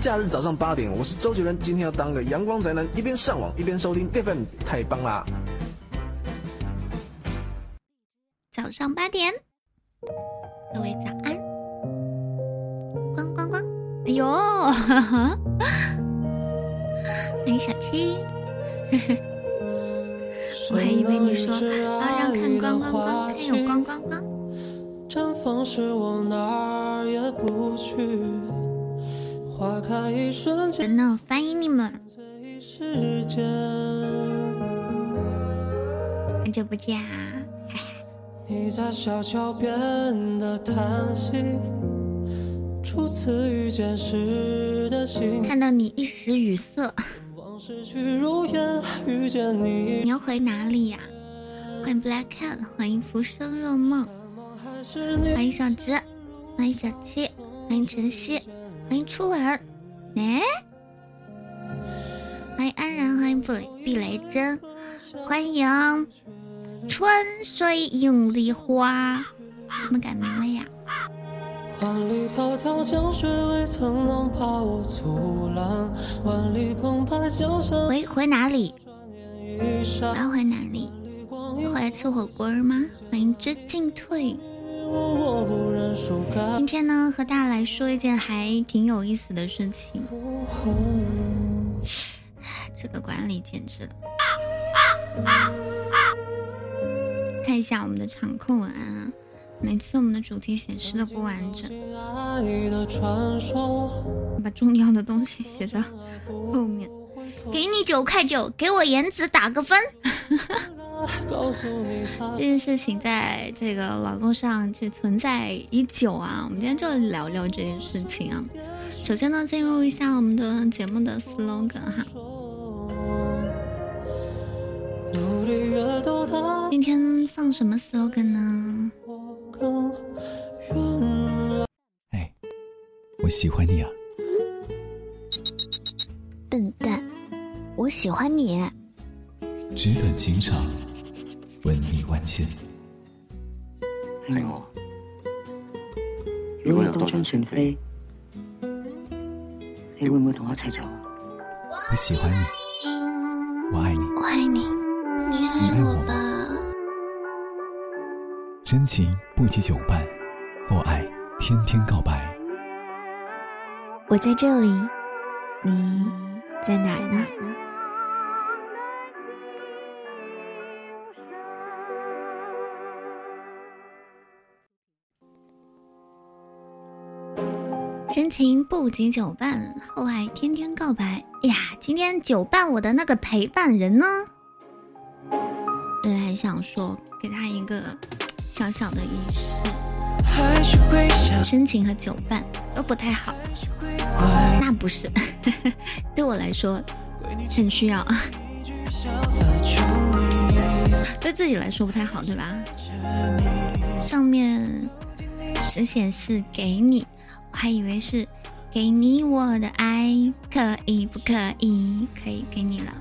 假日早上八点，我是周杰伦，今天要当个阳光宅男，一边上网一边收听 FM，太棒啦！早上八点，各位早安。咣咣咣！哎呦，欢 迎小七。我还以为你说要让看光光光，看有光光光。绽放时我哪儿也不去，花开一瞬间。真的，欢迎你们！好久不见啊！你在小桥边的叹息，初次遇见时的心。看到你一时语塞。你要回哪里呀？欢迎 Black Cat，欢迎浮生若梦，欢迎小直，欢迎小七，欢迎晨曦，欢迎初吻，哎，欢迎安然，欢迎不避雷针，欢迎春水映梨花，怎么改名了呀？万里迢迢江水未曾能把我阻拦，万里澎湃江山。回回哪里？我要回哪里？回来吃火锅吗？欢迎知进退。今天呢，和大家来说一件还挺有意思的事情。这个管理简直了。看一下我们的场控文案。每次我们的主题显示的不完整，把重要的东西写在后面。给你九块九，给我颜值打个分。这件事情在这个网络上就存在已久啊，我们今天就聊聊这件事情啊。首先呢，进入一下我们的节目的 slogan 哈。今天放什么 slogan 呢？哎，我喜欢你啊！笨蛋，我喜欢你。纸短情长，吻你万千。爱我，如果有多张船飞，你会唔会同我一齐走？我喜欢你，我爱你，我爱你，你爱我吧。真情不及久伴，我爱天天告白。我在这里，你在哪呢？深情不及久伴，厚爱天天告白。呀，今天久伴我的那个陪伴人呢？本来想说给他一个。小小的仪式，深情和久伴都不太好。那不是，对我来说很需要。对自己来说不太好，对吧？上面只显示给你，还以为是给你我的爱，可以不可以？可以给你了，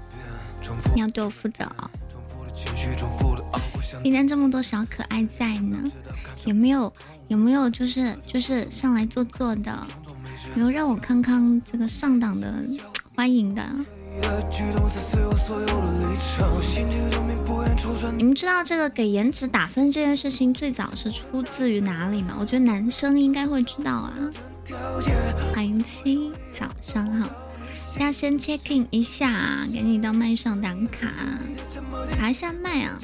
你要对我负责哦。今天这么多小可爱在呢，有没有有没有就是就是上来坐坐的，有没有让我看看这个上档的欢迎的。你们知道这个给颜值打分这件事情最早是出自于哪里吗？我觉得男生应该会知道啊。欢迎七，早上好，要先 checking 一下，给你到麦上打卡，查一下麦啊。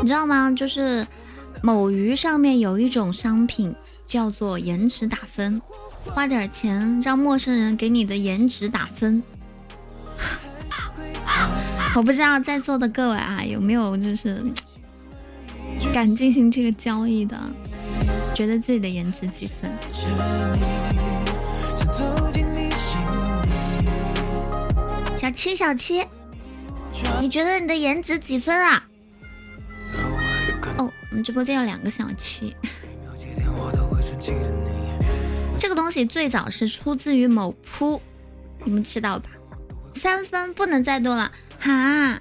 你知道吗？就是某鱼上面有一种商品叫做颜值打分，花点钱让陌生人给你的颜值打分。我不知道在座的各位啊，有没有就是 敢进行这个交易的？觉得自己的颜值几分？小七，小七，你觉得你的颜值几分啊？哦，我们直播间有两个小七。这个东西最早是出自于某铺，你们知道吧？三分不能再多了，哈？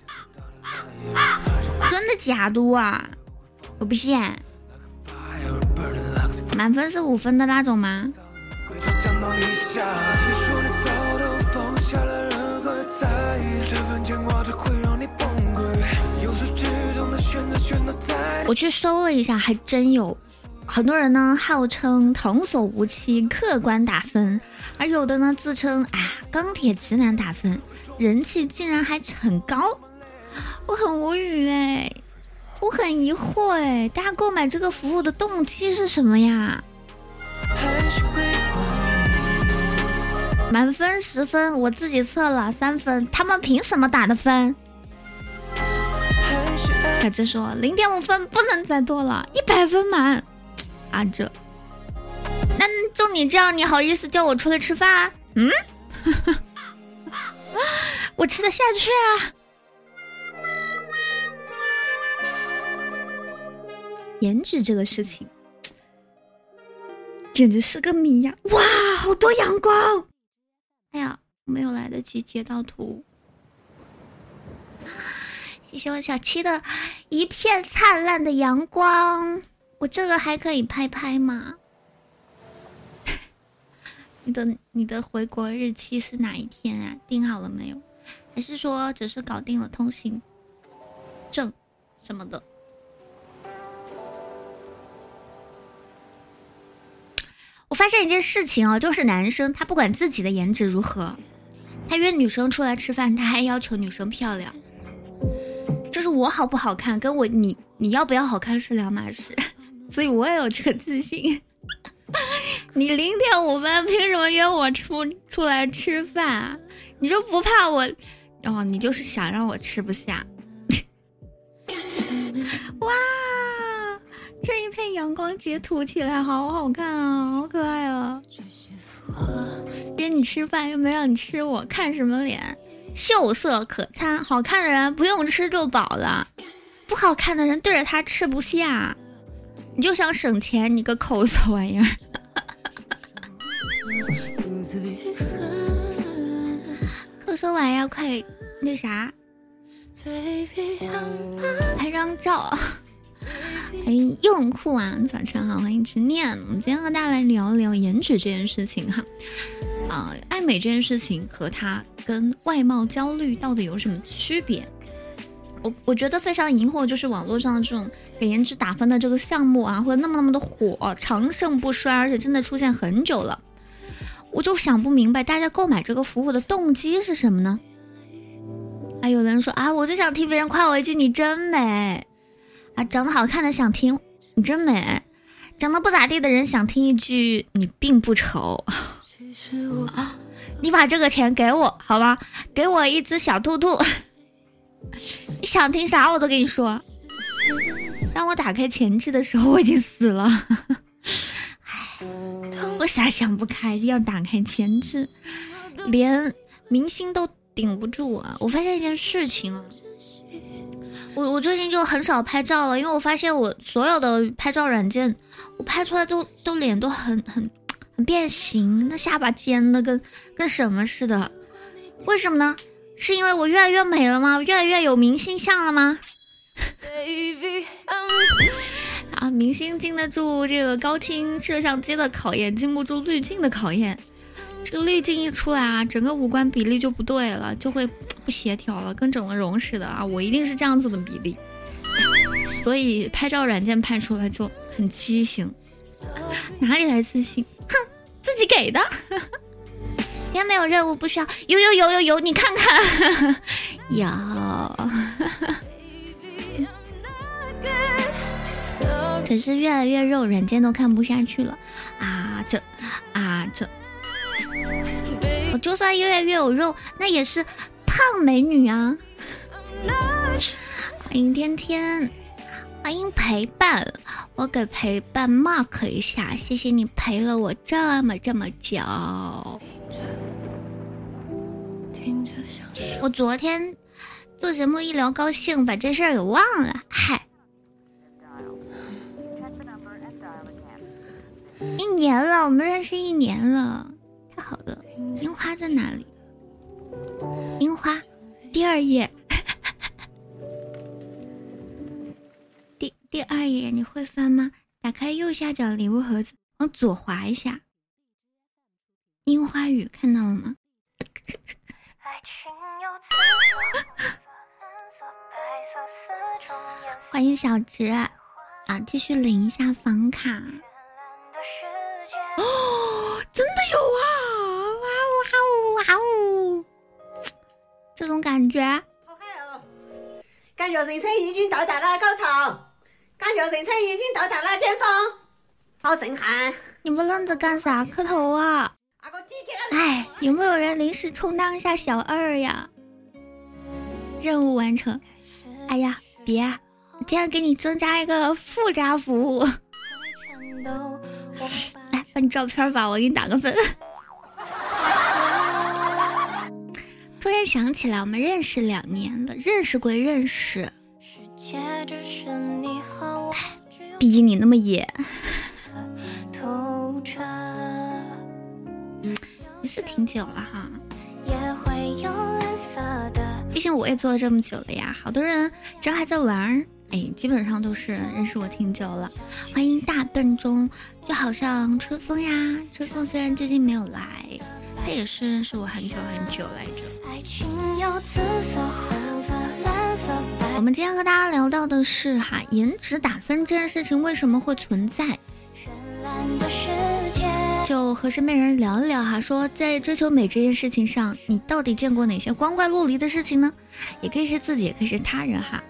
真的假的啊？我不信。满分是五分的那种吗？我去搜了一下，还真有很多人呢，号称童叟无欺，客观打分，而有的呢自称啊钢铁直男打分，人气竟然还很高，我很无语哎，我很疑惑哎，大家购买这个服务的动机是什么呀？满分十分，我自己测了三分，他们凭什么打的分？他这说零点五分不能再多了，一百分满。啊这，那就你这样，你好意思叫我出来吃饭？嗯，我吃得下去啊。颜值这个事情，简直是个谜呀！哇，好多阳光。哎呀，没有来得及截到图。谢谢我小七的一片灿烂的阳光，我这个还可以拍拍吗？你的你的回国日期是哪一天啊？定好了没有？还是说只是搞定了通行证什么的？我发现一件事情哦，就是男生他不管自己的颜值如何，他约女生出来吃饭，他还要求女生漂亮。就是我好不好看，跟我你你要不要好看是两码事，所以我也有这个自信。你零点五分，凭什么约我出出来吃饭？你就不怕我？哦，你就是想让我吃不下。哇！这一片阳光截图起来好好看啊，好可爱啊！约你吃饭又没让你吃，我看什么脸？秀色可餐，好看的人不用吃就饱了，不好看的人对着他吃不下。你就想省钱，你个抠搜玩意儿！抠搜玩意儿，快那啥，拍张照。欢迎用酷啊，早上好，欢迎执念。我们今天和大家来聊一聊颜值这件事情哈。啊，爱美这件事情和它跟外貌焦虑到底有什么区别？我我觉得非常疑惑，就是网络上这种给颜值打分的这个项目啊，或者那么那么的火，长盛不衰，而且真的出现很久了，我就想不明白大家购买这个服务的动机是什么呢？啊有的人说啊，我就想听别人夸我一句你真美。啊，长得好看的想听你真美，长得不咋地的人想听一句你并不丑。你把这个钱给我好吧，给我一只小兔兔。你 想听啥我都跟你说。当我打开前置的时候，我已经死了。唉，我瞎想不开，要打开前置，连明星都顶不住啊！我发现一件事情啊。我我最近就很少拍照了，因为我发现我所有的拍照软件，我拍出来都都脸都很很很变形，那下巴尖的跟跟什么似的，为什么呢？是因为我越来越美了吗？越来越有明星相了吗？啊，明星经得住这个高清摄像机的考验，经不住滤镜的考验。这个滤镜一出来啊，整个五官比例就不对了，就会不协调了，跟整了容似的啊！我一定是这样子的比例，所以拍照软件拍出来就很畸形。哪里来自信？哼，自己给的。今天没有任务，不需要。有有有有有，你看看，有。可是越来越肉，软件都看不下去了啊！这啊这。我就算越来越有肉，那也是胖美女啊！欢迎天天，欢迎陪伴，我给陪伴 mark 一下，谢谢你陪了我这么这么久。我昨天做节目一聊高兴，把这事儿给忘了，嗨！一年了，我们认识一年了。太好了，樱花在哪里？樱花，第二页，第第二页，你会翻吗？打开右下角礼物盒子，往左滑一下。樱花雨看到了吗？欢迎小直啊！继续领一下房卡。哦，真的有啊！哇哦哇哦哇哦！这种感觉，好嗨哦！感觉人生已经到达了高潮，感觉人生已经到达了巅峰，好震撼！你们愣着干啥？磕头啊！哎，有没有人临时充当一下小二呀？任务完成。哎呀，别，今天给你增加一个附加服务。来，把你照片发我，给你打个分。突然想起来，我们认识两年了，认识归认识，毕竟你那么野。也是挺久了哈，也会有蓝色的毕竟我也做了这么久了呀。好多人只要还在玩，哎，基本上都是认识我挺久了。欢迎大笨钟，就好像春风呀，春风虽然最近没有来，他也是认识我很久很久来着。我们今天和大家聊到的是哈，颜值打分这件事情为什么会存在？就和身边人聊一聊哈，说在追求美这件事情上，你到底见过哪些光怪陆离的事情呢？也可以是自己，也可以是他人哈。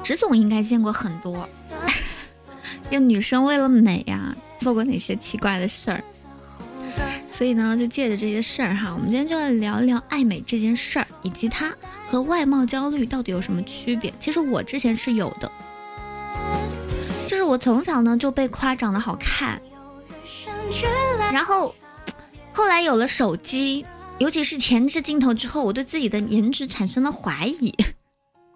直总应该见过很多，有女生为了美呀，做过哪些奇怪的事儿。所以呢，就借着这些事儿哈，我们今天就来聊一聊爱美这件事儿，以及它和外貌焦虑到底有什么区别。其实我之前是有的，就是我从小呢就被夸长得好看。然后，后来有了手机，尤其是前置镜头之后，我对自己的颜值产生了怀疑。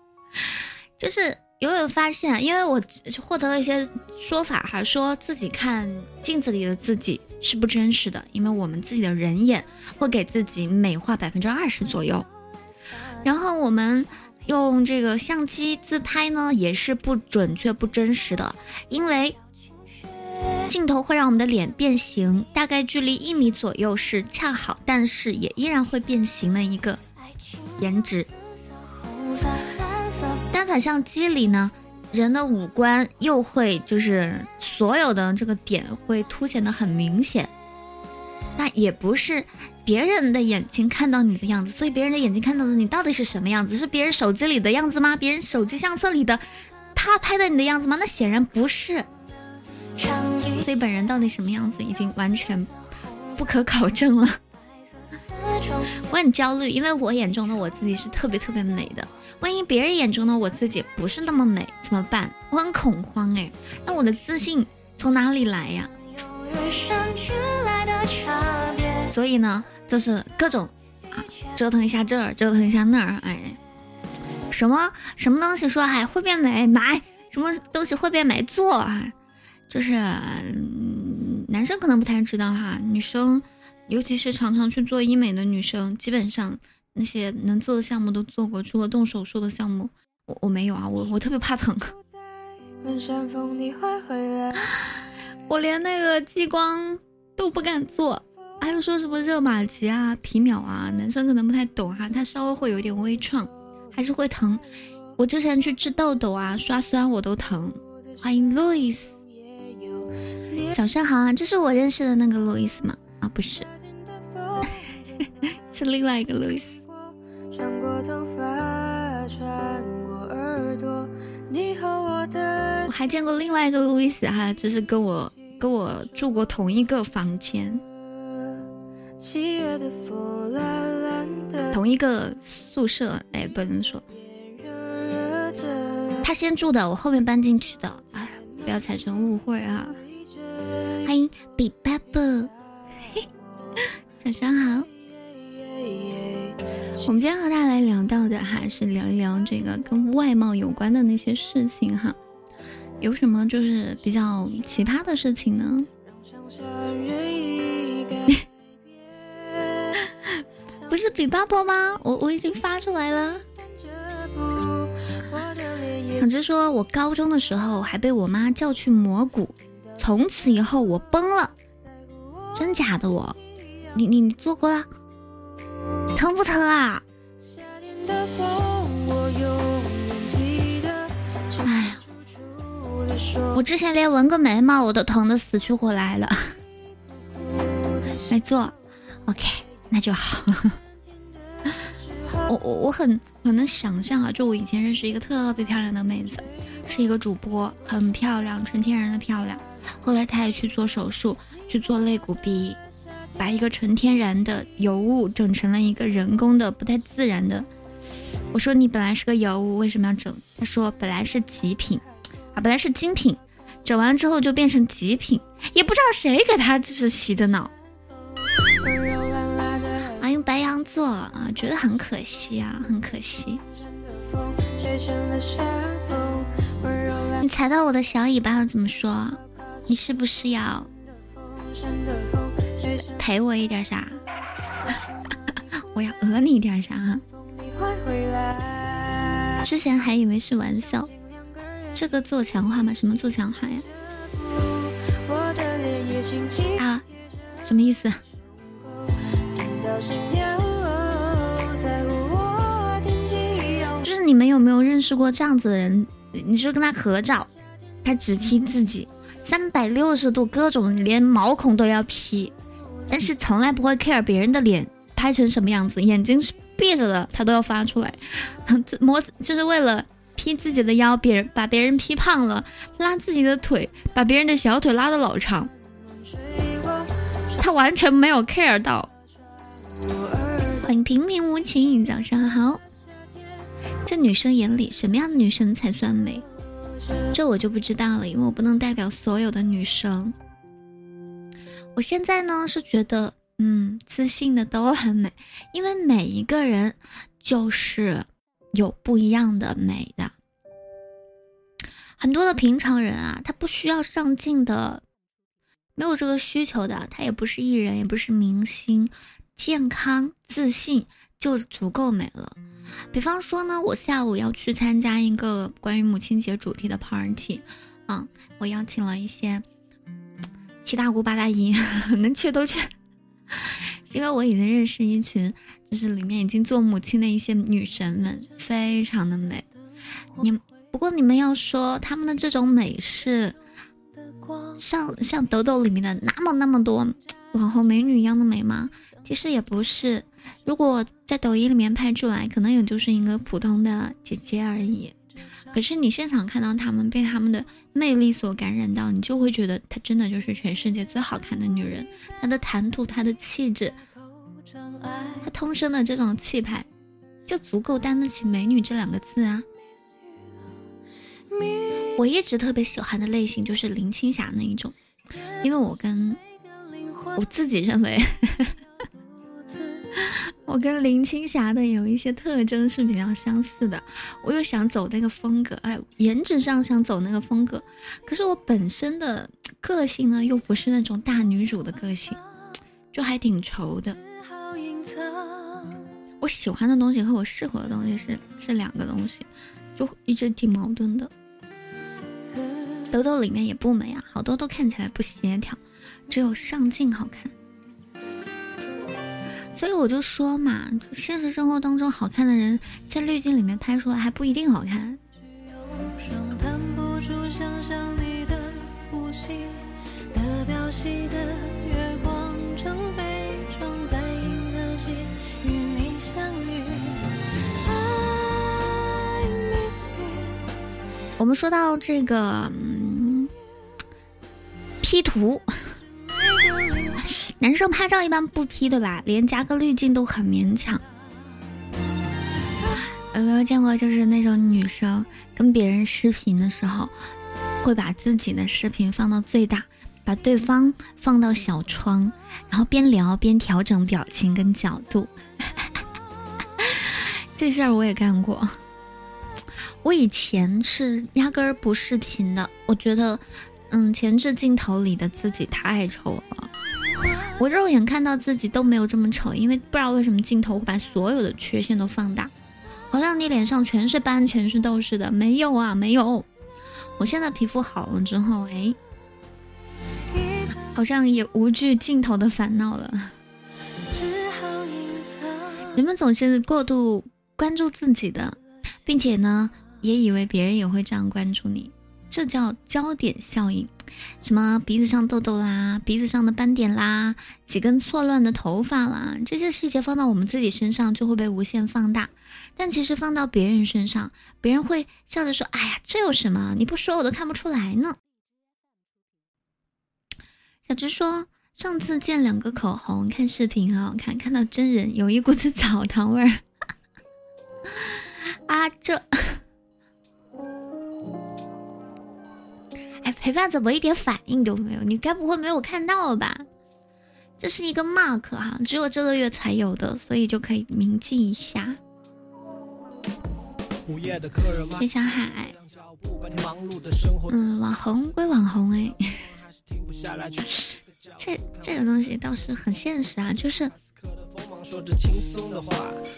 就是有没有发现，因为我获得了一些说法哈，说自己看镜子里的自己是不真实的，因为我们自己的人眼会给自己美化百分之二十左右。然后我们用这个相机自拍呢，也是不准确、不真实的，因为。镜头会让我们的脸变形，大概距离一米左右是恰好，但是也依然会变形的一个颜值。单反相机里呢，人的五官又会就是所有的这个点会凸显的很明显。那也不是别人的眼睛看到你的样子，所以别人的眼睛看到的你到底是什么样子？是别人手机里的样子吗？别人手机相册里的他拍的你的样子吗？那显然不是。所以本人到底什么样子，已经完全不可考证了。我很焦虑，因为我眼中的我自己是特别特别美的。万一别人眼中的我自己不是那么美，怎么办？我很恐慌哎。那我的自信从哪里来呀？所以呢，就是各种啊，折腾一下这儿，折腾一下那儿，哎，什么什么东西说哎会变美买，什么东西会变美做啊。就是男生可能不太知道哈，女生，尤其是常常去做医美的女生，基本上那些能做的项目都做过，除了动手术的项目，我我没有啊，我我特别怕疼，我连那个激光都不敢做，还有说什么热玛吉啊、皮秒啊，男生可能不太懂哈，它稍微会有点微创，还是会疼。我之前去治痘痘啊、刷酸我都疼。欢迎 Louis。早上好啊，这是我认识的那个路易斯吗？啊，不是，是另外一个路易斯。我还见过另外一个路易斯哈，就是跟我跟我住过同一个房间，同一个宿舍。哎，不能说，他先住的，我后面搬进去的。哎，不要产生误会啊。欢迎比巴布，早上好。我们今天和大家来聊到的还是聊一聊这个跟外貌有关的那些事情哈。有什么就是比较奇葩的事情呢？不是比巴布吗？我我已经发出来了。总之说我高中的时候还被我妈叫去磨骨。从此以后我崩了，真假的我，你你你做过了，疼不疼啊？哎呀，我之前连纹个眉毛我都疼的死去活来了，没做，OK，那就好。我我我很很能想象啊，就我以前认识一个特别漂亮的妹子，是一个主播，很漂亮，纯天然的漂亮。后来他也去做手术，去做肋骨鼻，把一个纯天然的油物整成了一个人工的不太自然的。我说你本来是个油物，为什么要整？他说本来是极品，啊，本来是精品，整完之后就变成极品，也不知道谁给他就是洗的脑。白羊座啊，觉得很可惜啊，很可惜。你踩到我的小尾巴了，怎么说？你是不是要赔我一点啥？我要讹你一点啥？之前还以为是玩笑，这个做强化吗？什么做强化呀？啊，什么意思？就是你们有没有认识过这样子的人？你就跟他合照，他只 P 自己，三百六十度各种连毛孔都要 P，但是从来不会 care 别人的脸拍成什么样子，眼睛是闭着的，他都要发出来。模就是为了 P 自己的腰，别人把别人 P 胖了，拉自己的腿，把别人的小腿拉的老长，他完全没有 care 到。欢迎平平无奇，早上好。在女生眼里，什么样的女生才算美？这我就不知道了，因为我不能代表所有的女生。我现在呢是觉得，嗯，自信的都很美，因为每一个人就是有不一样的美的。很多的平常人啊，他不需要上镜的，没有这个需求的，他也不是艺人，也不是明星。健康自信就足够美了。比方说呢，我下午要去参加一个关于母亲节主题的 party，嗯，我邀请了一些七大姑八大姨，能去都去。因为我已经认识一群，就是里面已经做母亲的一些女神们，非常的美。你不过你们要说他们的这种美是像像抖抖里面的那么那么多网红美女一样的美吗？其实也不是，如果在抖音里面拍出来，可能也就是一个普通的姐姐而已。可是你现场看到她们，被她们的魅力所感染到，你就会觉得她真的就是全世界最好看的女人。她的谈吐，她的气质，她通身的这种气派，就足够担得起“美女”这两个字啊。我一直特别喜欢的类型就是林青霞那一种，因为我跟我自己认为。我跟林青霞的有一些特征是比较相似的，我又想走那个风格，哎，颜值上想走那个风格，可是我本身的个性呢，又不是那种大女主的个性，就还挺愁的。我喜欢的东西和我适合的东西是是两个东西，就一直挺矛盾的。抖抖里面也不美啊，好多都看起来不协调，只有上镜好看。所以我就说嘛，现实生活当中好看的人，在滤镜里面拍出来还不一定好看。我们说到这个，P 图。男生拍照一般不 P 对吧？连加个滤镜都很勉强。有没有见过就是那种女生跟别人视频的时候，会把自己的视频放到最大，把对方放到小窗，然后边聊边调整表情跟角度。这事儿我也干过。我以前是压根儿不视频的，我觉得，嗯，前置镜头里的自己太丑了。我肉眼看到自己都没有这么丑，因为不知道为什么镜头会把所有的缺陷都放大，好像你脸上全是斑、全是痘似的。没有啊，没有。我现在皮肤好了之后，哎，好像也无惧镜头的烦恼了。人们总是过度关注自己的，并且呢，也以为别人也会这样关注你，这叫焦点效应。什么鼻子上痘痘啦，鼻子上的斑点啦，几根错乱的头发啦，这些细节放到我们自己身上就会被无限放大，但其实放到别人身上，别人会笑着说：“哎呀，这有什么？你不说我都看不出来呢。”小直说：“上次见两个口红，看视频很好看，看到真人有一股子澡 堂味儿。”啊，这。陪伴怎么一点反应都没有？你该不会没有看到吧？这是一个 mark 哈，只有这个月才有的，所以就可以铭记一下。谢小海，嗯，网红归网红哎，这这个东西倒是很现实啊，就是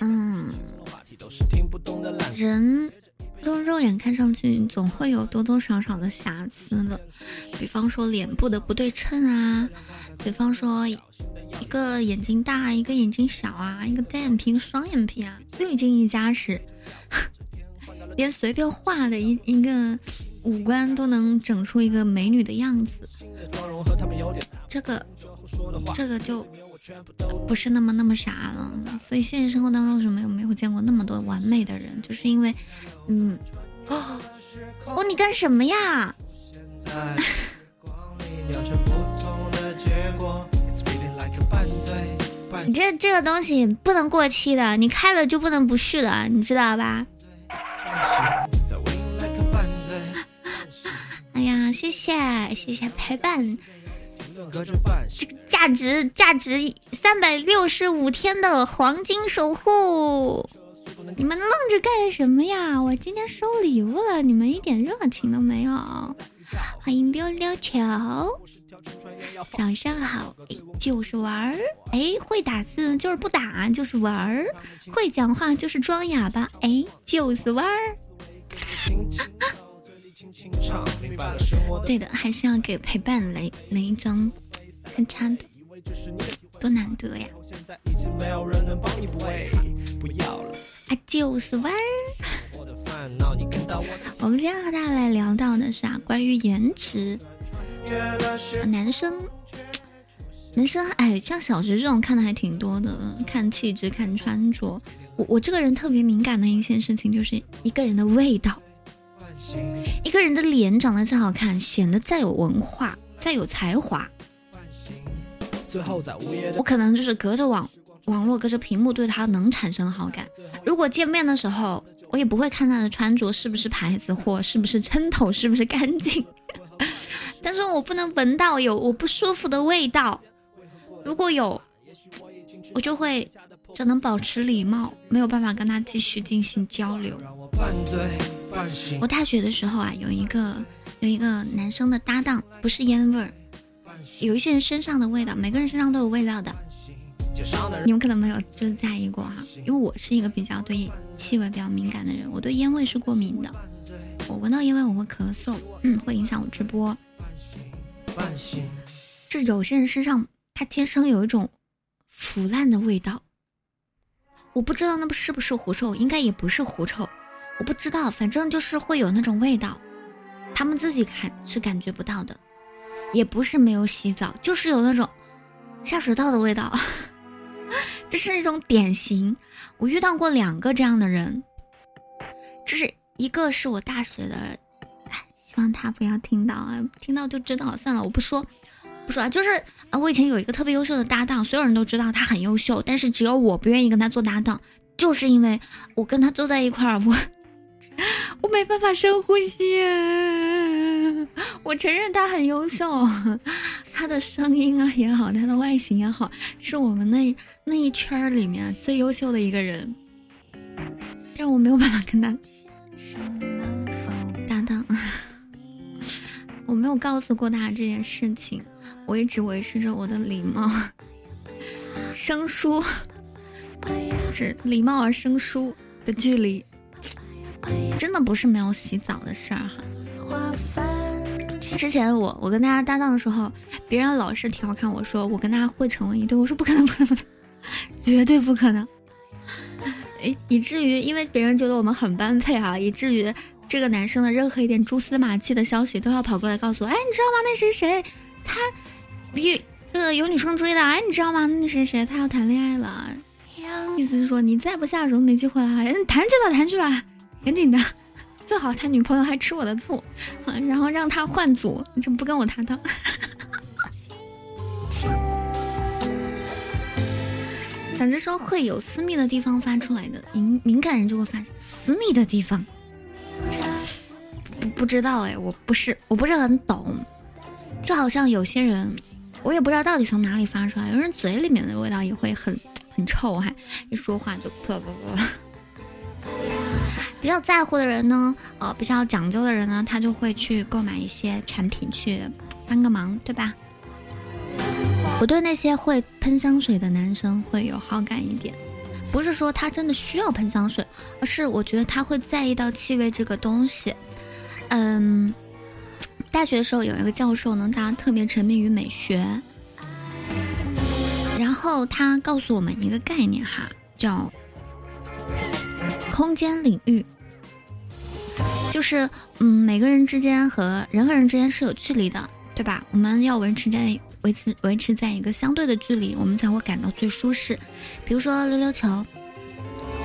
嗯，人。用肉眼看上去，总会有多多少少的瑕疵的，比方说脸部的不对称啊，比方说一个眼睛大，一个眼睛小啊，一个单眼皮，双眼皮啊，滤镜一加持，连随便画的一一个五官都能整出一个美女的样子，这个这个就。不是那么那么傻了，所以现实生活当中为什么有没有见过那么多完美的人？就是因为，嗯，哦，你干什么呀？你这这个东西不能过期的，你开了就不能不续了，你知道吧？哎呀，谢谢谢谢陪伴。这个价值价值三百六十五天的黄金守护，你们愣着干什么呀？我今天收礼物了，你们一点热情都没有。欢迎溜溜球，早上好，就是玩儿，哎，会打字就是不打，就是玩儿，会讲话就是装哑巴，哎，就是玩儿。对的，还是要给陪伴来来一张 很差的，多难得呀！啊，就是玩儿。我们今天和大家来聊到的是啊，关于颜值，男生，男生哎，像小直这种看的还挺多的，看气质，看穿着。我我这个人特别敏感的一件事情，就是一个人的味道。一个人的脸长得再好看，显得再有文化、再有才华，我可能就是隔着网网络、隔着屏幕对他能产生好感。如果见面的时候，我也不会看他的穿着是不是牌子货，是不是称头，是不是干净。但是我不能闻到有我不舒服的味道。如果有，我就会只能保持礼貌，没有办法跟他继续进行交流。我大学的时候啊，有一个有一个男生的搭档，不是烟味儿，有一些人身上的味道，每个人身上都有味道的。你们可能没有就是在意过哈，因为我是一个比较对气味比较敏感的人，我对烟味是过敏的，我闻到烟味我会咳嗽，嗯，会影响我直播。这有些人身上他天生有一种腐烂的味道，我不知道那不是不是狐臭，应该也不是狐臭。我不知道，反正就是会有那种味道，他们自己看是感觉不到的，也不是没有洗澡，就是有那种下水道的味道，这是一种典型。我遇到过两个这样的人，这是一个是我大学的，希望他不要听到啊，听到就知道了，算了，我不说，说啊，就是啊，我以前有一个特别优秀的搭档，所有人都知道他很优秀，但是只有我不愿意跟他做搭档，就是因为我跟他坐在一块儿，我。我没办法深呼吸。我承认他很优秀，他的声音啊也好，他的外形也好，是我们那那一圈里面最优秀的一个人。但我没有办法跟他搭档，我没有告诉过他这件事情，我一直维持着我的礼貌，生疏，是礼貌而生疏的距离。真的不是没有洗澡的事儿哈。之前我我跟大家搭档的时候，别人老是调侃我说我跟他会成为一对，我说不可能不可能，绝对不可能。以以至于因为别人觉得我们很般配啊，以至于这个男生的任何一点蛛丝马迹的消息都要跑过来告诉我，哎，你知道吗？那谁谁他，你这个有女生追的，哎，你知道吗？那谁谁他要谈恋爱了，意思是说你再不下手没机会了，嗯谈去吧谈去吧，赶紧的。最好他女朋友还吃我的醋，然后让他换组，你怎么不跟我谈谈？反正说会有私密的地方发出来的，敏敏感人就会发现私密的地方。不不知道哎，我不是我不是很懂，就好像有些人，我也不知道到底从哪里发出来，有人嘴里面的味道也会很 很臭，还一说话就噗噗噗。比较在乎的人呢，呃，比较讲究的人呢，他就会去购买一些产品去帮个忙，对吧？我对那些会喷香水的男生会有好感一点，不是说他真的需要喷香水，而是我觉得他会在意到气味这个东西。嗯，大学的时候有一个教授呢，他特别沉迷于美学，然后他告诉我们一个概念哈，叫。空间领域，就是嗯，每个人之间和人和人之间是有距离的，对吧？我们要维持在维持维持在一个相对的距离，我们才会感到最舒适。比如说溜溜球，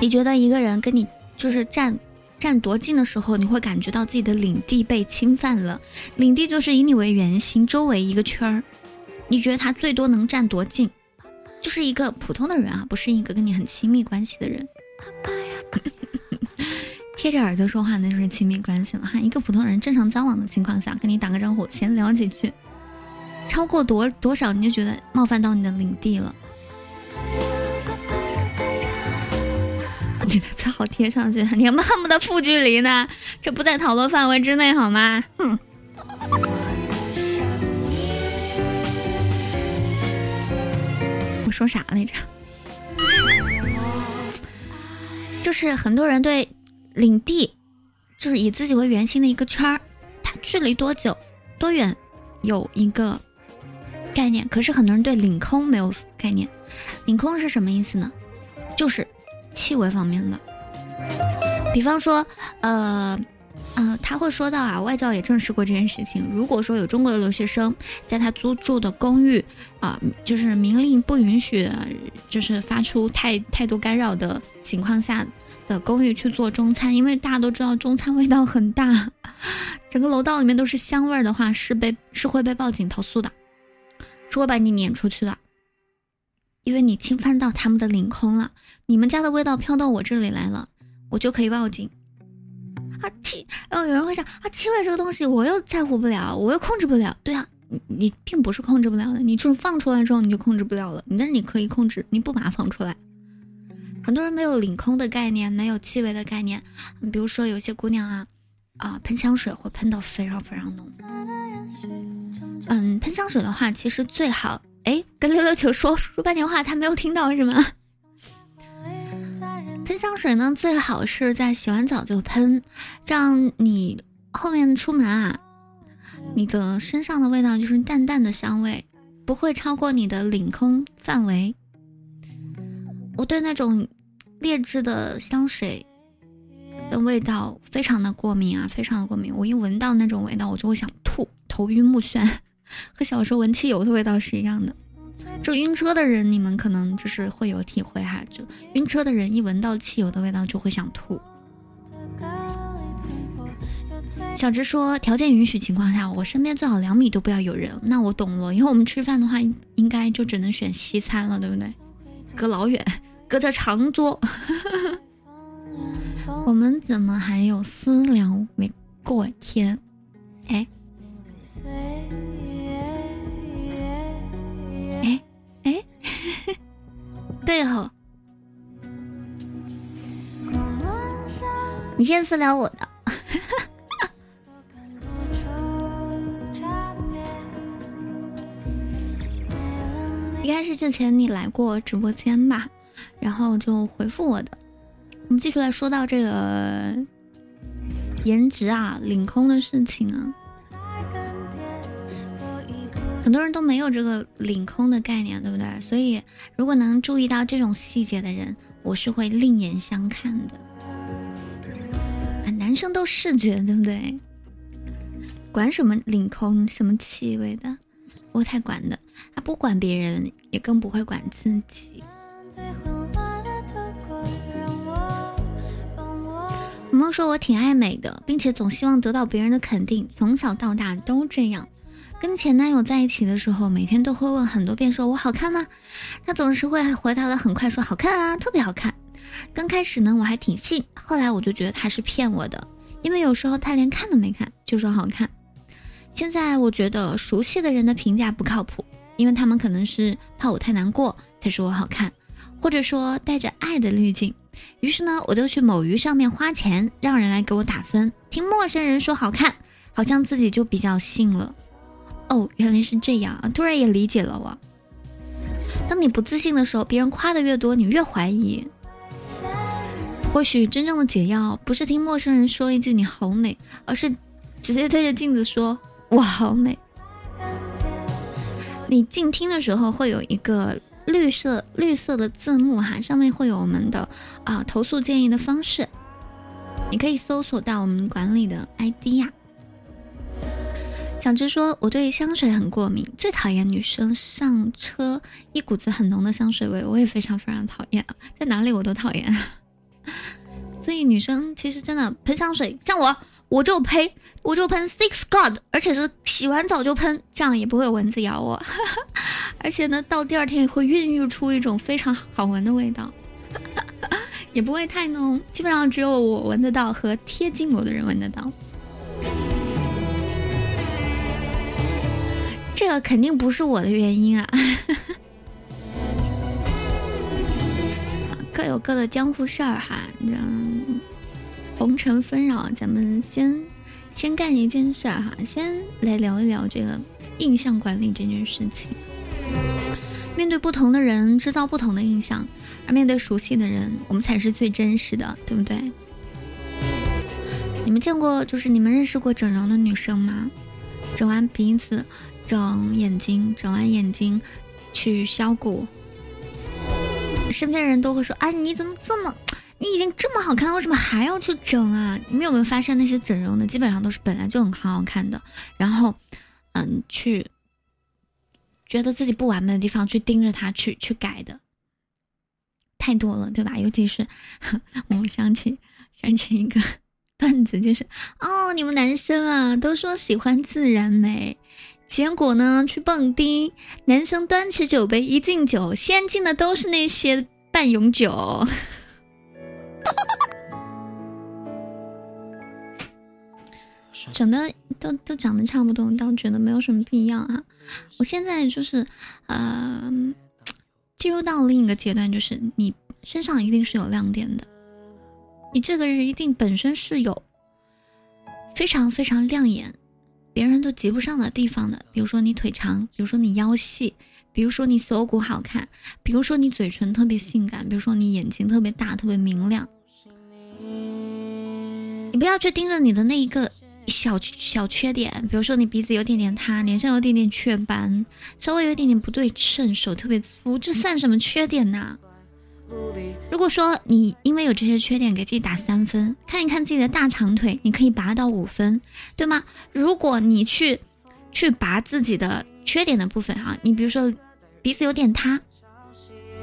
你觉得一个人跟你就是站站多近的时候，你会感觉到自己的领地被侵犯了。领地就是以你为圆心，周围一个圈儿，你觉得他最多能站多近？就是一个普通的人啊，不是一个跟你很亲密关系的人。贴着耳朵说话那就是亲密关系了哈。一个普通人正常交往的情况下，跟你打个招呼，闲聊几句，超过多多少你就觉得冒犯到你的领地了。你的最好贴上去，你们恨不得负距离呢，这不在讨论范围之内好吗？哼。我说啥来着？就是很多人对领地，就是以自己为圆心的一个圈儿，它距离多久、多远有一个概念。可是很多人对领空没有概念。领空是什么意思呢？就是气味方面的。比方说，呃，呃，他会说到啊，外教也证实过这件事情。如果说有中国的留学生在他租住的公寓啊，就是明令不允许，就是发出太太多干扰的情况下。的公寓去做中餐，因为大家都知道中餐味道很大，整个楼道里面都是香味儿的话，是被是会被报警投诉的，是会把你撵出去的，因为你侵犯到他们的领空了。你们家的味道飘到我这里来了，我就可以报警。啊气，然后有人会想啊，气味这个东西我又在乎不了，我又控制不了。对啊，你你并不是控制不了的，你就是放出来之后你就控制不了了。但是你可以控制，你不把它放出来。很多人没有领空的概念，没有气味的概念。比如说，有些姑娘啊，啊，喷香水会喷到非常非常浓。嗯，喷香水的话，其实最好，哎，跟溜溜球说说半天话，他没有听到是吗？喷香水呢，最好是在洗完澡就喷，这样你后面出门啊，你的身上的味道就是淡淡的香味，不会超过你的领空范围。我对那种。劣质的香水的味道非常的过敏啊，非常的过敏。我一闻到那种味道，我就会想吐，头晕目眩，和小时候闻汽油的味道是一样的。就晕车的人，你们可能就是会有体会哈。就晕车的人一闻到汽油的味道就会想吐。小直说，条件允许情况下，我身边最好两米都不要有人。那我懂了，以后我们吃饭的话，应该就只能选西餐了，对不对？隔老远。隔着长桌，我们怎么还有私聊没过天？哎，哎对了，你先私聊我的。应该是之前你来过直播间吧？然后就回复我的。我们继续来说到这个颜值啊、领空的事情啊。很多人都没有这个领空的概念，对不对？所以，如果能注意到这种细节的人，我是会另眼相看的。啊，男生都视觉，对不对？管什么领空，什么气味的，不太管的。他不管别人，也更不会管自己。萌萌说：“我挺爱美的，并且总希望得到别人的肯定，从小到大都这样。”跟前男友在一起的时候，每天都会问很多遍，说我好看吗？他总是会回答的很快，说好看啊，特别好看。刚开始呢，我还挺信，后来我就觉得他是骗我的，因为有时候他连看都没看就说好看。现在我觉得熟悉的人的评价不靠谱，因为他们可能是怕我太难过才说我好看，或者说带着爱的滤镜。于是呢，我就去某鱼上面花钱让人来给我打分，听陌生人说好看，好像自己就比较信了。哦，原来是这样啊！突然也理解了我。当你不自信的时候，别人夸的越多，你越怀疑。或许真正的解药不是听陌生人说一句“你好美”，而是直接对着镜子说“我好美”。你静听的时候会有一个绿色绿色的字幕哈，上面会有我们的啊投诉建议的方式，你可以搜索到我们管理的 ID 呀。小芝说：“我对香水很过敏，最讨厌女生上车一股子很浓的香水味，我也非常非常讨厌，在哪里我都讨厌。所以女生其实真的喷香水，像我，我就喷，我就喷 Six God，而且是洗完澡就喷，这样也不会有蚊子咬我，而且呢，到第二天也会孕育出一种非常好闻的味道，也不会太浓，基本上只有我闻得到和贴近我的人闻得到。”这个肯定不是我的原因啊，各有各的江湖事儿哈。嗯，红尘纷扰，咱们先先干一件事儿哈，先来聊一聊这个印象管理这件事情。面对不同的人，制造不同的印象；而面对熟悉的人，我们才是最真实的，对不对？你们见过，就是你们认识过整容的女生吗？整完鼻子。整眼睛，整完眼睛，去削骨，身边人都会说：“啊，你怎么这么，你已经这么好看了，为什么还要去整啊？”你们有没有发现，那些整容的基本上都是本来就很好看的，然后，嗯，去觉得自己不完美的地方去盯着它去去改的，太多了，对吧？尤其是 我想起想起一个段子，就是哦，你们男生啊，都说喜欢自然美。结果呢？去蹦迪，男生端起酒杯一敬酒，先敬的都是那些半永久，整的都都长得差不多，倒觉得没有什么必要啊。我现在就是，呃，进入到另一个阶段，就是你身上一定是有亮点的，你这个人一定本身是有非常非常亮眼。别人都及不上的地方的，比如说你腿长，比如说你腰细，比如说你锁骨好看，比如说你嘴唇特别性感，比如说你眼睛特别大，特别明亮。你不要去盯着你的那一个小小缺点，比如说你鼻子有点点塌，脸上有点点雀斑，稍微有一点点不对称，手特别粗，这算什么缺点呢？如果说你因为有这些缺点给自己打三分，看一看自己的大长腿，你可以拔到五分，对吗？如果你去去拔自己的缺点的部分哈，你比如说鼻子有点塌，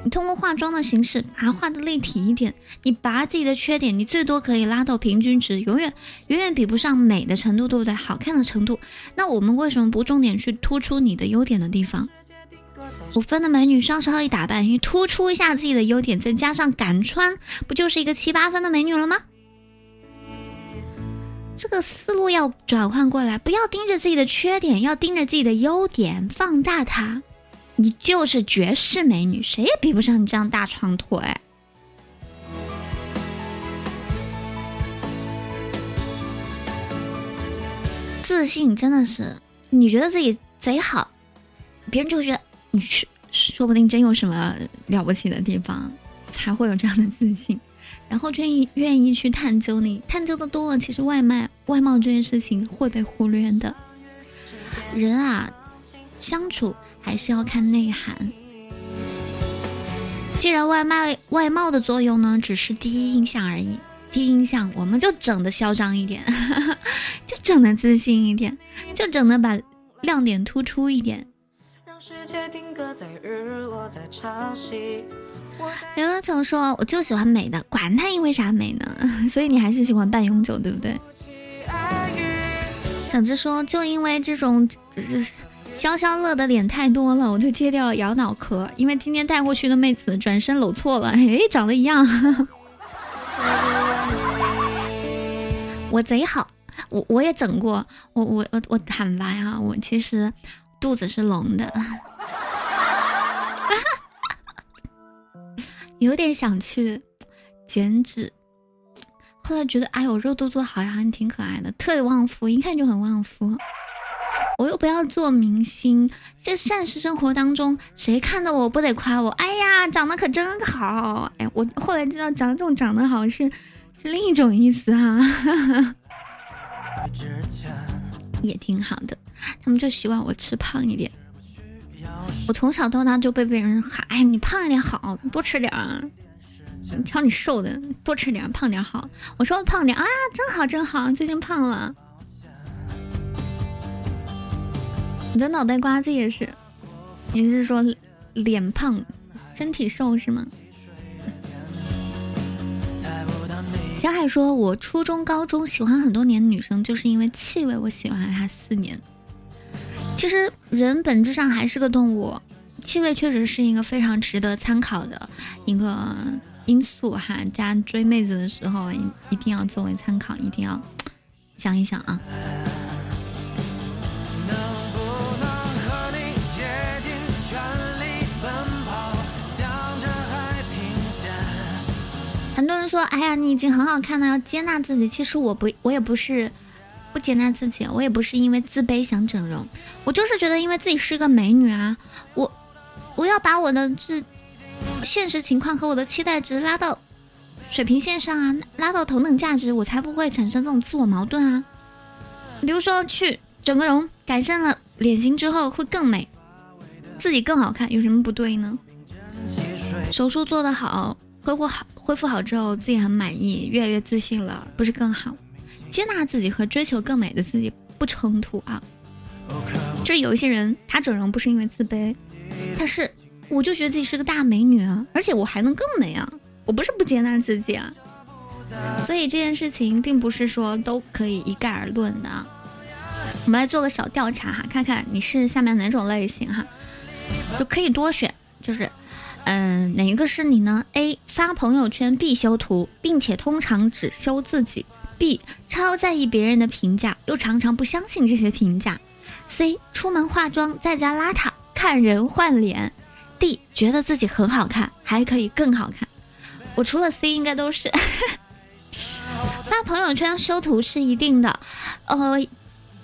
你通过化妆的形式把它画的立体一点，你拔自己的缺点，你最多可以拉到平均值，永远远远比不上美的程度，对不对？好看的程度，那我们为什么不重点去突出你的优点的地方？五分的美女稍稍一打扮，你突出一下自己的优点，再加上敢穿，不就是一个七八分的美女了吗？这个思路要转换过来，不要盯着自己的缺点，要盯着自己的优点，放大它。你就是绝世美女，谁也比不上你这样大长腿。自信真的是，你觉得自己贼好，别人就觉得。你说说不定真有什么了不起的地方，才会有这样的自信，然后愿意愿意去探究你，探究的多了，其实外貌外貌这件事情会被忽略的。人啊，相处还是要看内涵。既然外卖外貌的作用呢，只是第一印象而已。第一印象，我们就整的嚣张一点，就整的自信一点，就整的把亮点突出一点。刘乐总说：“我就喜欢美的，管他因为啥美呢？所以你还是喜欢半永久，对不对？”想着说：“就因为这种消消乐的脸太多了，我就戒掉了咬脑壳。因为今天带过去的妹子转身搂错了，哎，长得一样。”我贼好，我我也整过，我我我我坦白啊，我其实肚子是隆的，有点想去减脂，后来觉得哎呦肉嘟嘟好像挺可爱的，特别旺夫，一看就很旺夫。我又不要做明星，这现实生活当中谁看到我不得夸我？哎呀，长得可真好！哎，我后来知道长这种长得好是。是另一种意思哈，也挺好的。他们就希望我吃胖一点。我从小到大就被别人喊：“哎，你胖一点好，多吃点啊！瞧你瘦的，多吃点，胖点好。”我说胖点啊，真好真好，最近胖了。你的脑袋瓜子也是？你是说脸胖，身体瘦是吗？江海说：“我初中、高中喜欢很多年的女生，就是因为气味，我喜欢她四年。其实人本质上还是个动物，气味确实是一个非常值得参考的一个因素哈。大家追妹子的时候，一一定要作为参考，一定要想一想啊。”很多人说：“哎呀，你已经很好看了，要接纳自己。”其实我不，我也不是不接纳自己，我也不是因为自卑想整容，我就是觉得因为自己是一个美女啊，我我要把我的这现实情况和我的期待值拉到水平线上啊，拉到同等价值，我才不会产生这种自我矛盾啊。比如说去整个容，改善了脸型之后会更美，自己更好看，有什么不对呢？手术做得好。恢复好，恢复好之后自己很满意，越来越自信了，不是更好？接纳自己和追求更美的自己不冲突啊。就是有一些人，他整容不是因为自卑，他是我就觉得自己是个大美女啊，而且我还能更美啊，我不是不接纳自己啊。所以这件事情并不是说都可以一概而论的。我们来做个小调查哈，看看你是下面哪种类型哈，就可以多选，就是。嗯，哪一个是你呢？A 发朋友圈必修图，并且通常只修自己；B 超在意别人的评价，又常常不相信这些评价；C 出门化妆，在家邋遢，看人换脸；D 觉得自己很好看，还可以更好看。我除了 C 应该都是发朋友圈修图是一定的，呃，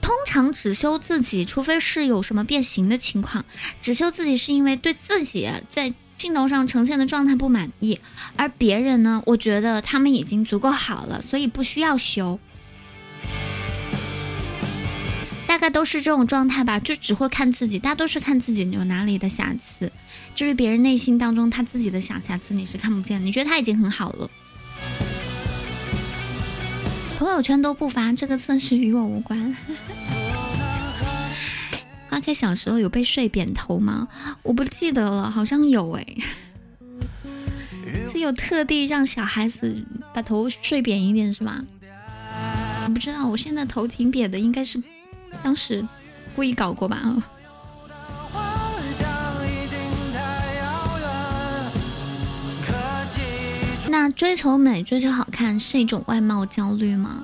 通常只修自己，除非是有什么变形的情况，只修自己是因为对自己在。镜头上呈现的状态不满意，而别人呢？我觉得他们已经足够好了，所以不需要修。大概都是这种状态吧，就只会看自己，大多是看自己有哪里的瑕疵。至于别人内心当中他自己的小瑕疵，你是看不见。你觉得他已经很好了，朋友圈都不发，这个测试与我无关。花开小时候有被睡扁头吗？我不记得了，好像有哎。是有特地让小孩子把头睡扁一点是吧？我不知道，我现在头挺扁的，应该是当时故意搞过吧。那追求美、追求好看是一种外貌焦虑吗？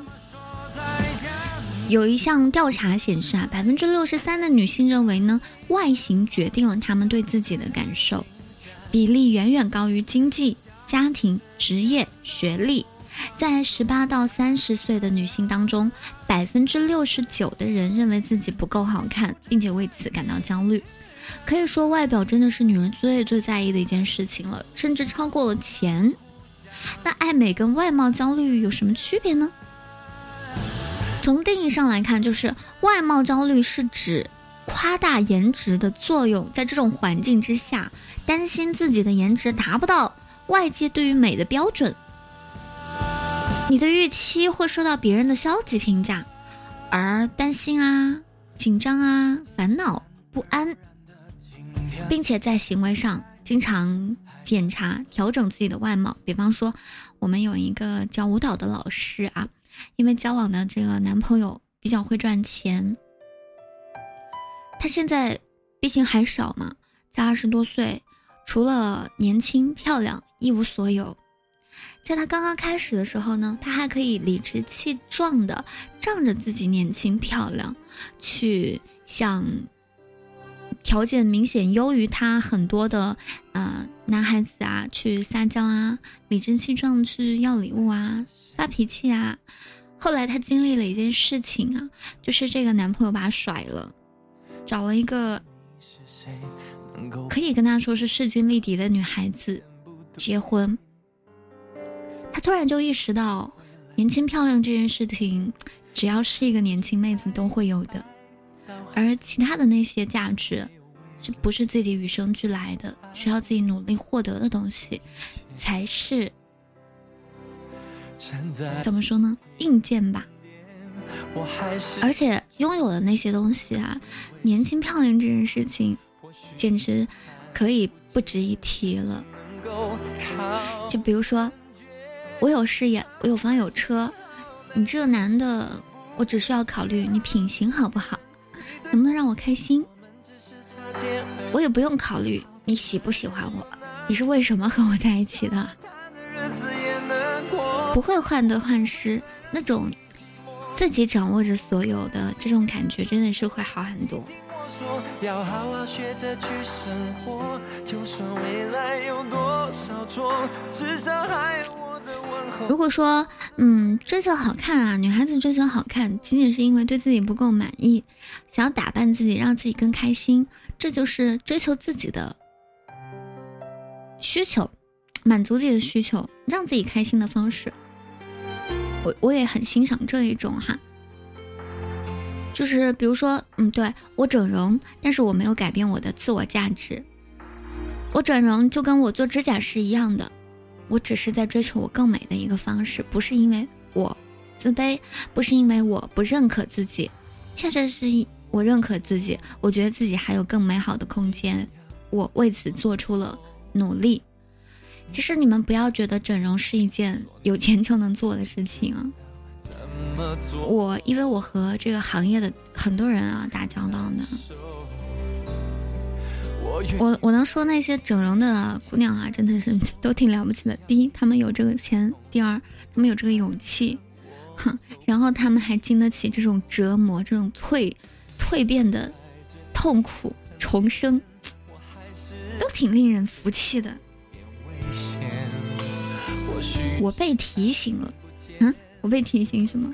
有一项调查显示啊，百分之六十三的女性认为呢，外形决定了她们对自己的感受，比例远远高于经济、家庭、职业、学历。在十八到三十岁的女性当中，百分之六十九的人认为自己不够好看，并且为此感到焦虑。可以说，外表真的是女人最最在意的一件事情了，甚至超过了钱。那爱美跟外貌焦虑有什么区别呢？从定义上来看，就是外貌焦虑是指夸大颜值的作用，在这种环境之下，担心自己的颜值达不到外界对于美的标准，你的预期会受到别人的消极评价，而担心啊、紧张啊、烦恼不安，并且在行为上经常检查调整自己的外貌。比方说，我们有一个教舞蹈的老师啊，因为交往的这个男朋友比较会赚钱。他现在毕竟还小嘛，才二十多岁，除了年轻漂亮一无所有。在他刚刚开始的时候呢，他还可以理直气壮的仗着自己年轻漂亮，去向条件明显优于他很多的呃男孩子啊去撒娇啊，理直气壮去要礼物啊，发脾气啊。后来她经历了一件事情啊，就是这个男朋友把她甩了。找了一个可以跟他说是势均力敌的女孩子结婚，他突然就意识到，年轻漂亮这件事情，只要是一个年轻妹子都会有的，而其他的那些价值，这不是自己与生俱来的，需要自己努力获得的东西，才是怎么说呢？硬件吧。而且拥有的那些东西啊，年轻漂亮这件事情，简直可以不值一提了。就比如说，我有事业，我有房有车，你这个男的，我只需要考虑你品行好不好，能不能让我开心。我也不用考虑你喜不喜欢我，你是为什么和我在一起的，不会患得患失那种。自己掌握着所有的这种感觉，真的是会好很多多。如果说，嗯，追求好看啊，女孩子追求好看，仅仅是因为对自己不够满意，想要打扮自己，让自己更开心，这就是追求自己的需求，满足自己的需求，让自己开心的方式。我我也很欣赏这一种哈，就是比如说，嗯，对我整容，但是我没有改变我的自我价值。我整容就跟我做指甲是一样的，我只是在追求我更美的一个方式，不是因为我自卑，不是因为我不认可自己，恰恰是我认可自己，我觉得自己还有更美好的空间，我为此做出了努力。其实你们不要觉得整容是一件有钱就能做的事情！我因为我和这个行业的很多人啊打交道呢，我我能说那些整容的姑娘啊，真的是 都挺了不起的。第一，她们有这个钱；第二，她们有这个勇气，哼，然后她们还经得起这种折磨、这种蜕蜕变的痛苦、重生，都挺令人服气的。我被提醒了，嗯，我被提醒什么？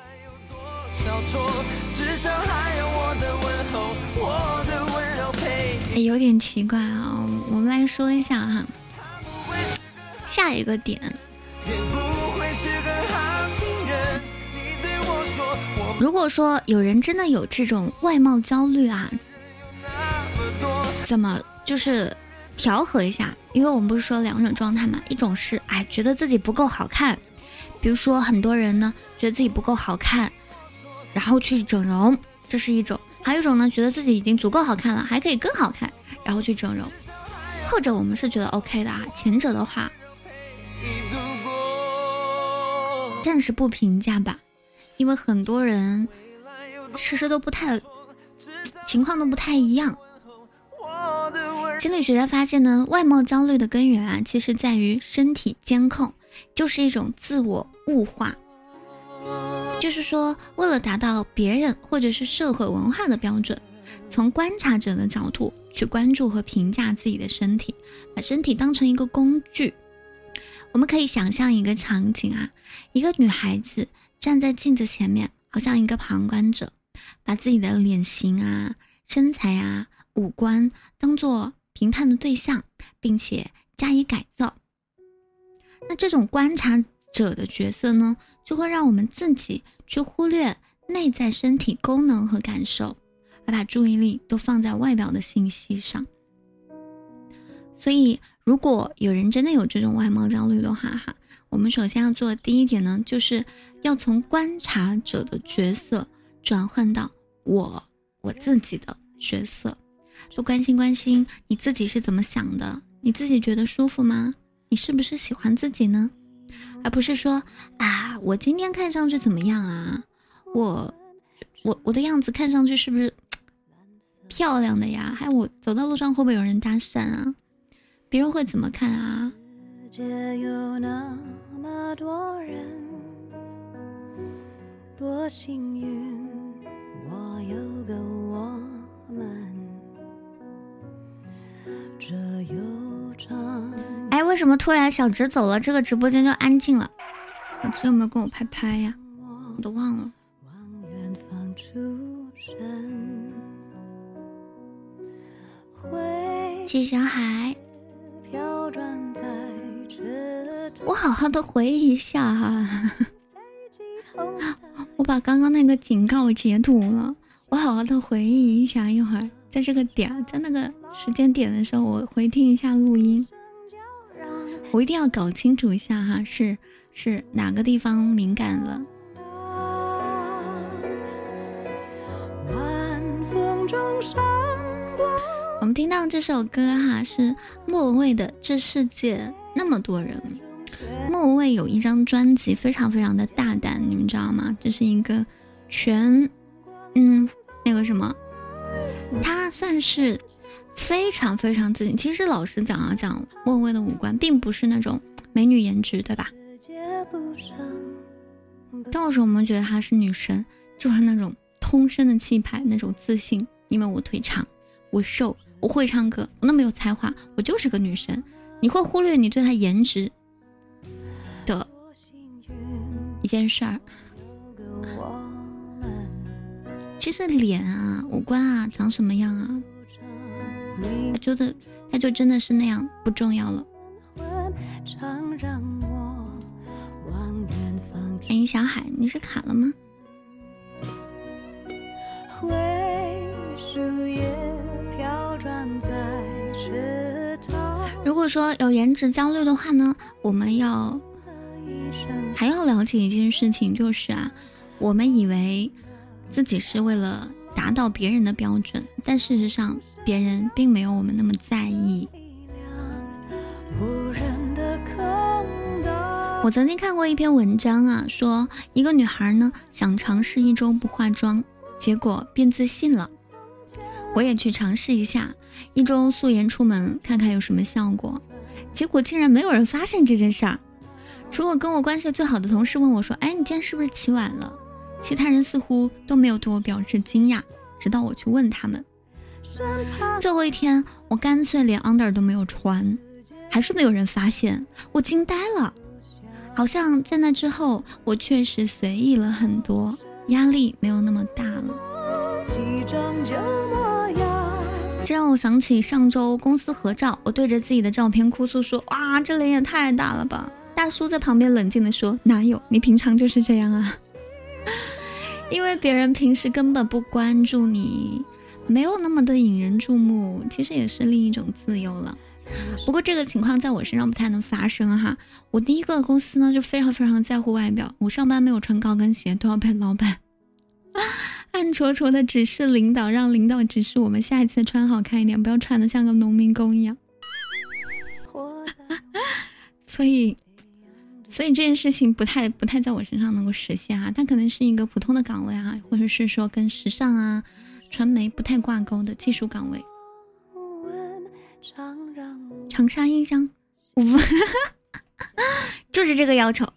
哎，有点奇怪啊，我们来说一下哈。下一个点，如果说有人真的有这种外貌焦虑啊，怎么就是调和一下？因为我们不是说两种状态嘛，一种是哎觉得自己不够好看。比如说，很多人呢觉得自己不够好看，然后去整容，这是一种；还有一种呢，觉得自己已经足够好看了，还可以更好看，然后去整容。后者我们是觉得 OK 的啊，前者的话暂时不评价吧，因为很多人其实都不太情况都不太一样。心理学家发现呢，外貌焦虑的根源啊，其实在于身体监控。就是一种自我物化，就是说，为了达到别人或者是社会文化的标准，从观察者的角度去关注和评价自己的身体，把身体当成一个工具。我们可以想象一个场景啊，一个女孩子站在镜子前面，好像一个旁观者，把自己的脸型啊、身材啊、五官当做评判的对象，并且加以改造。那这种观察者的角色呢，就会让我们自己去忽略内在身体功能和感受，而把注意力都放在外表的信息上。所以。如果有人真的有这种外貌焦虑的话，哈，我们首先要做的第一点呢，就是要从观察者的角色转换到我我自己的角色，多关心关心你自己是怎么想的，你自己觉得舒服吗？你是不是喜欢自己呢？而不是说啊，我今天看上去怎么样啊？我我我的样子看上去是不是漂亮的呀？还有我走到路上会不会有人搭讪啊？别人会怎么看啊？多幸运，我有个我们。这又唱哎，为什么突然小直走了，这个直播间就安静了？小直有没有跟我拍拍呀？我都忘了。谢小海。我好好的回忆一下哈，我把刚刚那个警告截图了。我好好的回忆一下，一会儿在这个点，在那个时间点的时候，我回听一下录音。我一定要搞清楚一下哈，是是哪个地方敏感了。我们听到这首歌哈，是莫文蔚的《这世界那么多人》。莫文蔚有一张专辑，非常非常的大胆，你们知道吗？这是一个全，嗯，那个什么，她算是非常非常自信。其实老实讲啊，讲莫文蔚的五官并不是那种美女颜值，对吧？但为什么我们觉得她是女神？就是那种通身的气派，那种自信。因为我腿长，我瘦。我会唱歌，我那么有才华，我就是个女神。你会忽略你对她颜值的一件事儿。其实脸啊、五官啊、长什么样啊，觉得他就真的是那样不重要了。哎，小海，你是卡了吗？如果说有颜值焦虑的话呢，我们要还要了解一件事情，就是啊，我们以为自己是为了达到别人的标准，但事实上别人并没有我们那么在意。我曾经看过一篇文章啊，说一个女孩呢想尝试一周不化妆，结果变自信了。我也去尝试一下。一周素颜出门看看有什么效果，结果竟然没有人发现这件事儿。除了跟我关系最好的同事问我说：“哎，你今天是不是起晚了？”其他人似乎都没有对我表示惊讶。直到我去问他们，最后一天我干脆连 under 都没有穿，还是没有人发现，我惊呆了。好像在那之后，我确实随意了很多，压力没有那么大了。这让我想起上周公司合照，我对着自己的照片哭诉说：“哇，这脸也太大了吧！”大叔在旁边冷静地说：“哪有，你平常就是这样啊。”因为别人平时根本不关注你，没有那么的引人注目，其实也是另一种自由了。不过这个情况在我身上不太能发生哈。我第一个公司呢就非常非常在乎外表，我上班没有穿高跟鞋都要被老板。暗戳戳的指示领导，让领导指示我们下一次穿好看一点，不要穿的像个农民工一样。所以，所以这件事情不太不太在我身上能够实现啊。它可能是一个普通的岗位啊，或者是说跟时尚啊、传媒不太挂钩的技术岗位。长沙印象，就是这个要求。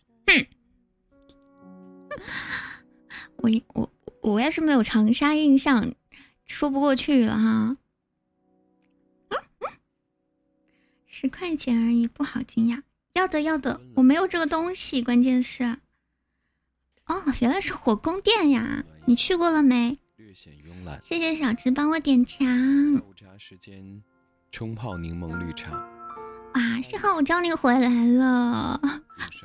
我我。我要是没有长沙印象，说不过去了哈。十块钱而已，不好惊讶。要的要的，我没有这个东西，关键是，哦，原来是火宫殿呀！你去过了没？谢谢小直帮我点墙。时间冲泡柠檬绿茶。哇，幸好我叫你回来了，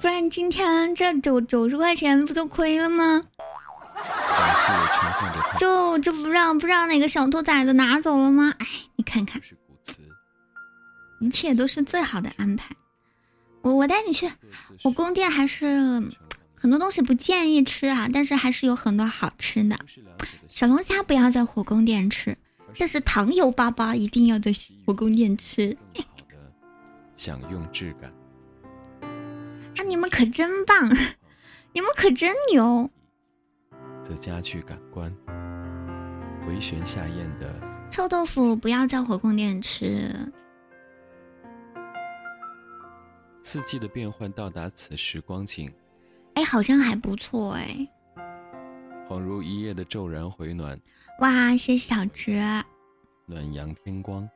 不然今天这九九十块钱不就亏了吗？就就不让不让哪个小兔崽子拿走了吗？哎，你看看，一切都是最好的安排。我我带你去，我宫殿还是很多东西不建议吃啊，但是还是有很多好吃的。小龙虾不要在火宫殿吃，但是糖油粑粑一定要在火宫殿吃。享用质感 啊！你们可真棒，你们可真牛。则加剧感官，回旋下咽的臭豆腐不要在火宫殿吃。四季的变换到达此时光景，哎，好像还不错哎。恍如一夜的骤然回暖，哇，谢小直。暖阳天光，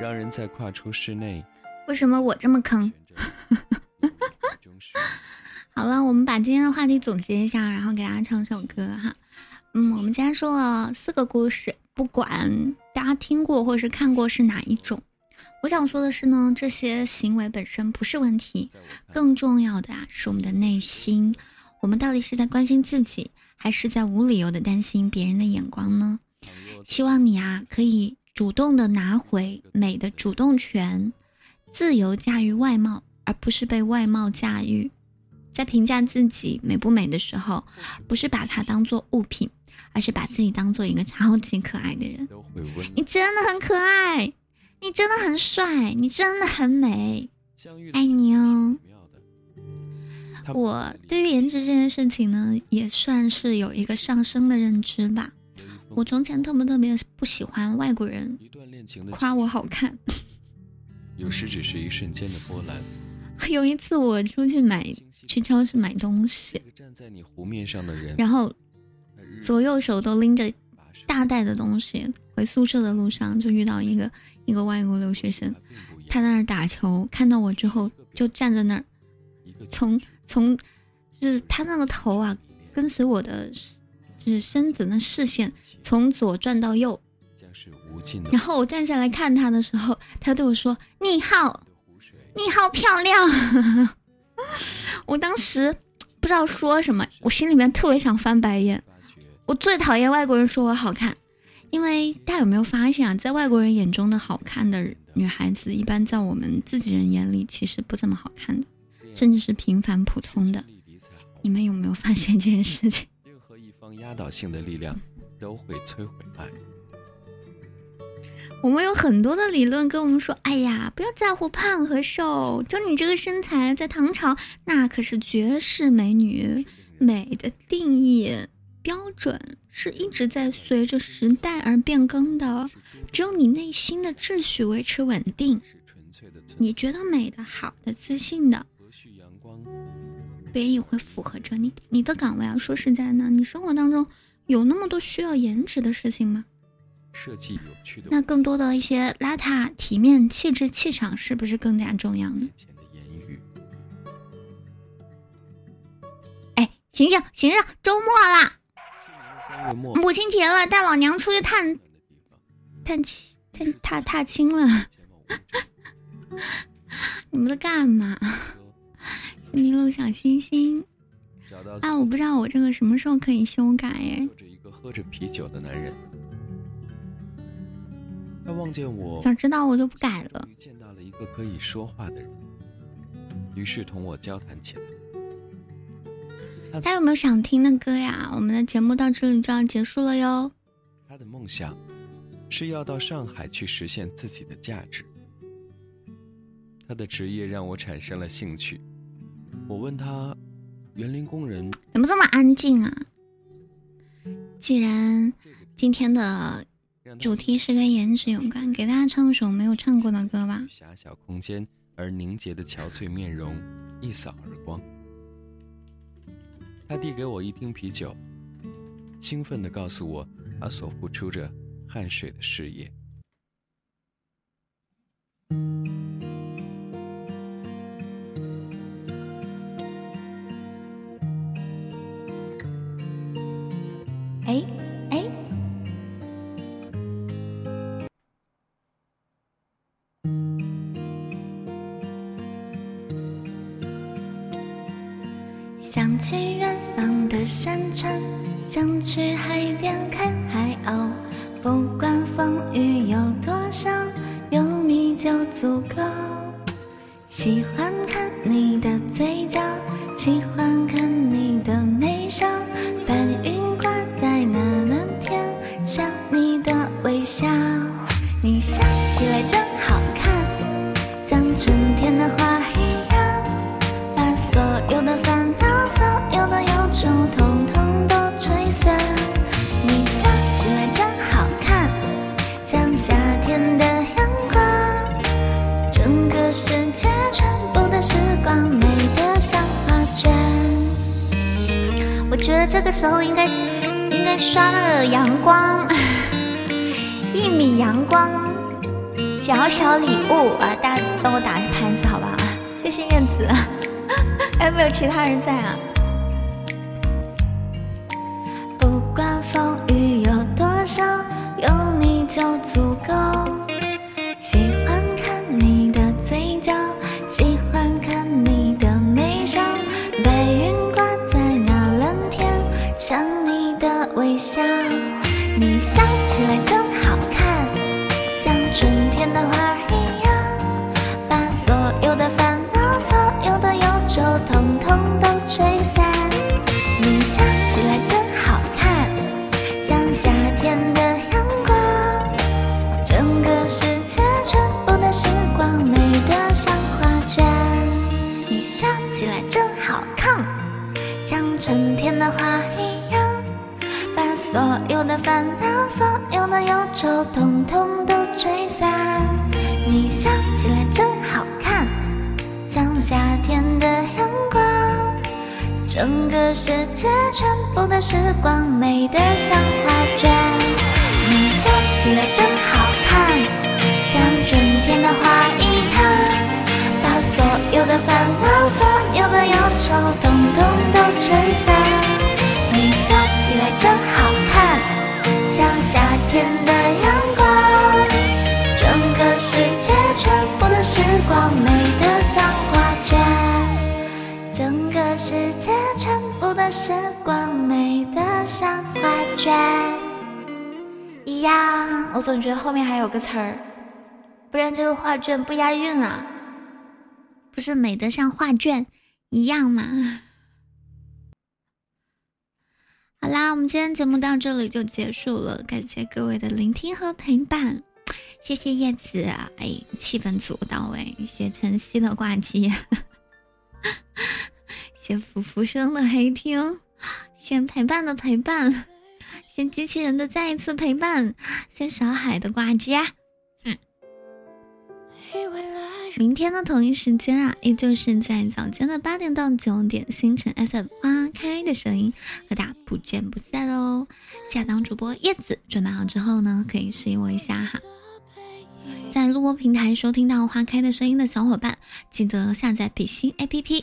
让人在跨出室内。为什么我这么坑？好了，我们把今天的话题总结一下，然后给大家唱首歌哈。嗯，我们今天说了四个故事，不管大家听过或者是看过是哪一种。我想说的是呢，这些行为本身不是问题，更重要的啊是我们的内心，我们到底是在关心自己，还是在无理由的担心别人的眼光呢？希望你啊可以主动的拿回美的主动权，自由驾驭外貌，而不是被外貌驾驭。在评价自己美不美的时候，不是把它当做物品，而是把自己当做一个超级可爱的人。你真的很可爱。你真的很帅，你真的很美，爱你哦。我对于颜值这件事情呢，也算是有一个上升的认知吧。我从前特别特别不喜欢外国人夸我好看，有时只是一瞬间的波澜。有一次我出去买去超市买东西，然后左右手都拎着大袋的东西，回宿舍的路上就遇到一个。一个外国留学生，他在那儿打球，看到我之后就站在那儿，从从就是他那个头啊，跟随我的就是身子那视线从左转到右，然后我站下来看他的时候，他对我说：“你好，你好漂亮。”我当时不知道说什么，我心里面特别想翻白眼。我最讨厌外国人说我好看。因为大家有没有发现啊，在外国人眼中的好看的女孩子，一般在我们自己人眼里其实不怎么好看的，甚至是平凡普通的。你们有没有发现这件事情？任何一方压倒性的力量都会摧毁爱。我们有很多的理论跟我们说：“哎呀，不要在乎胖和瘦，就你这个身材，在唐朝那可是绝世美女，美的定义。”标准是一直在随着时代而变更的，只有你内心的秩序维持稳定，你觉得美的、好的、自信的，别人也会符合着你。你的岗位啊，说实在呢，你生活当中有那么多需要颜值的事情吗？设计有趣的，那更多的一些邋遢、体面、气质、气场，是不是更加重要呢？哎，醒醒醒醒，周末了。母亲节了，带老娘出去探探亲、探踏踏青了。你们在干嘛？迷路小星星。啊，我不知道我这个什么时候可以修改哎。喝着啤酒的男人，他望见我，早知道我就不改了。见到了一个可以说话的人，于是同我交谈起来。大家有没有想听的歌呀？我们的节目到这里就要结束了哟。他的梦想是要到上海去实现自己的价值。他的职业让我产生了兴趣。我问他：“园林工人怎么这么安静啊？”既然今天的主题是跟颜值有关，给大家唱一首没有唱过的歌吧。狭小空间而凝结的憔悴面容一扫而光。他递给我一听啤酒，兴奋地告诉我，他所付出着汗水的事业。哎微笑，你笑起来真好看，像春天的花一样，把所有的烦恼、所有的忧愁，统统都吹散。你笑起来真好看，像夏天的阳光，整个世界全部的时光美得像画卷。我觉得这个时候应该。应该刷那个阳光，一米阳光，小小礼物啊！大家帮我打个牌子，好不好？谢谢燕子，还有没有其他人在啊？烦恼，所有的忧愁，统统都吹散。你笑起来真好看，像夏天的阳光，整个世界全部的时光美得像画卷，整个世界全部的时光美得像画卷一样。我总觉得后面还有个词儿，不然这个画卷不押韵啊，不是美得像画卷一样吗？好啦，我们今天节目到这里就结束了，感谢各位的聆听和陪伴，谢谢叶子，哎，气氛组到位，谢晨曦的挂机，谢浮浮生的黑听，谢陪伴的陪伴，谢机器人的再一次陪伴，谢小海的挂机。明天的同一时间啊，依旧是在早间的八点到九点，星辰 FM 花开的声音和大家不见不散哦。下档主播叶子准备好之后呢，可以示意我一下哈。在录播平台收听到花开的声音的小伙伴，记得下载比心 APP。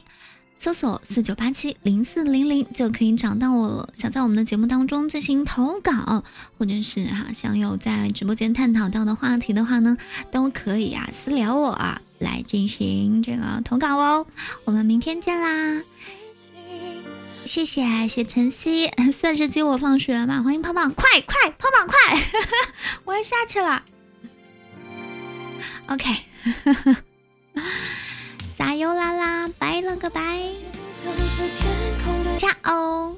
搜索四九八七零四零零就可以找到我了。想在我们的节目当中进行投稿，或者是哈想有在直播间探讨到的话题的话呢，都可以啊私聊我啊来进行这个投稿哦。我们明天见啦！谢谢谢晨曦，算是接我放学吧。欢迎胖胖，快快胖胖快，我要下去了。OK。撒油啦啦，拜了个拜，加哦。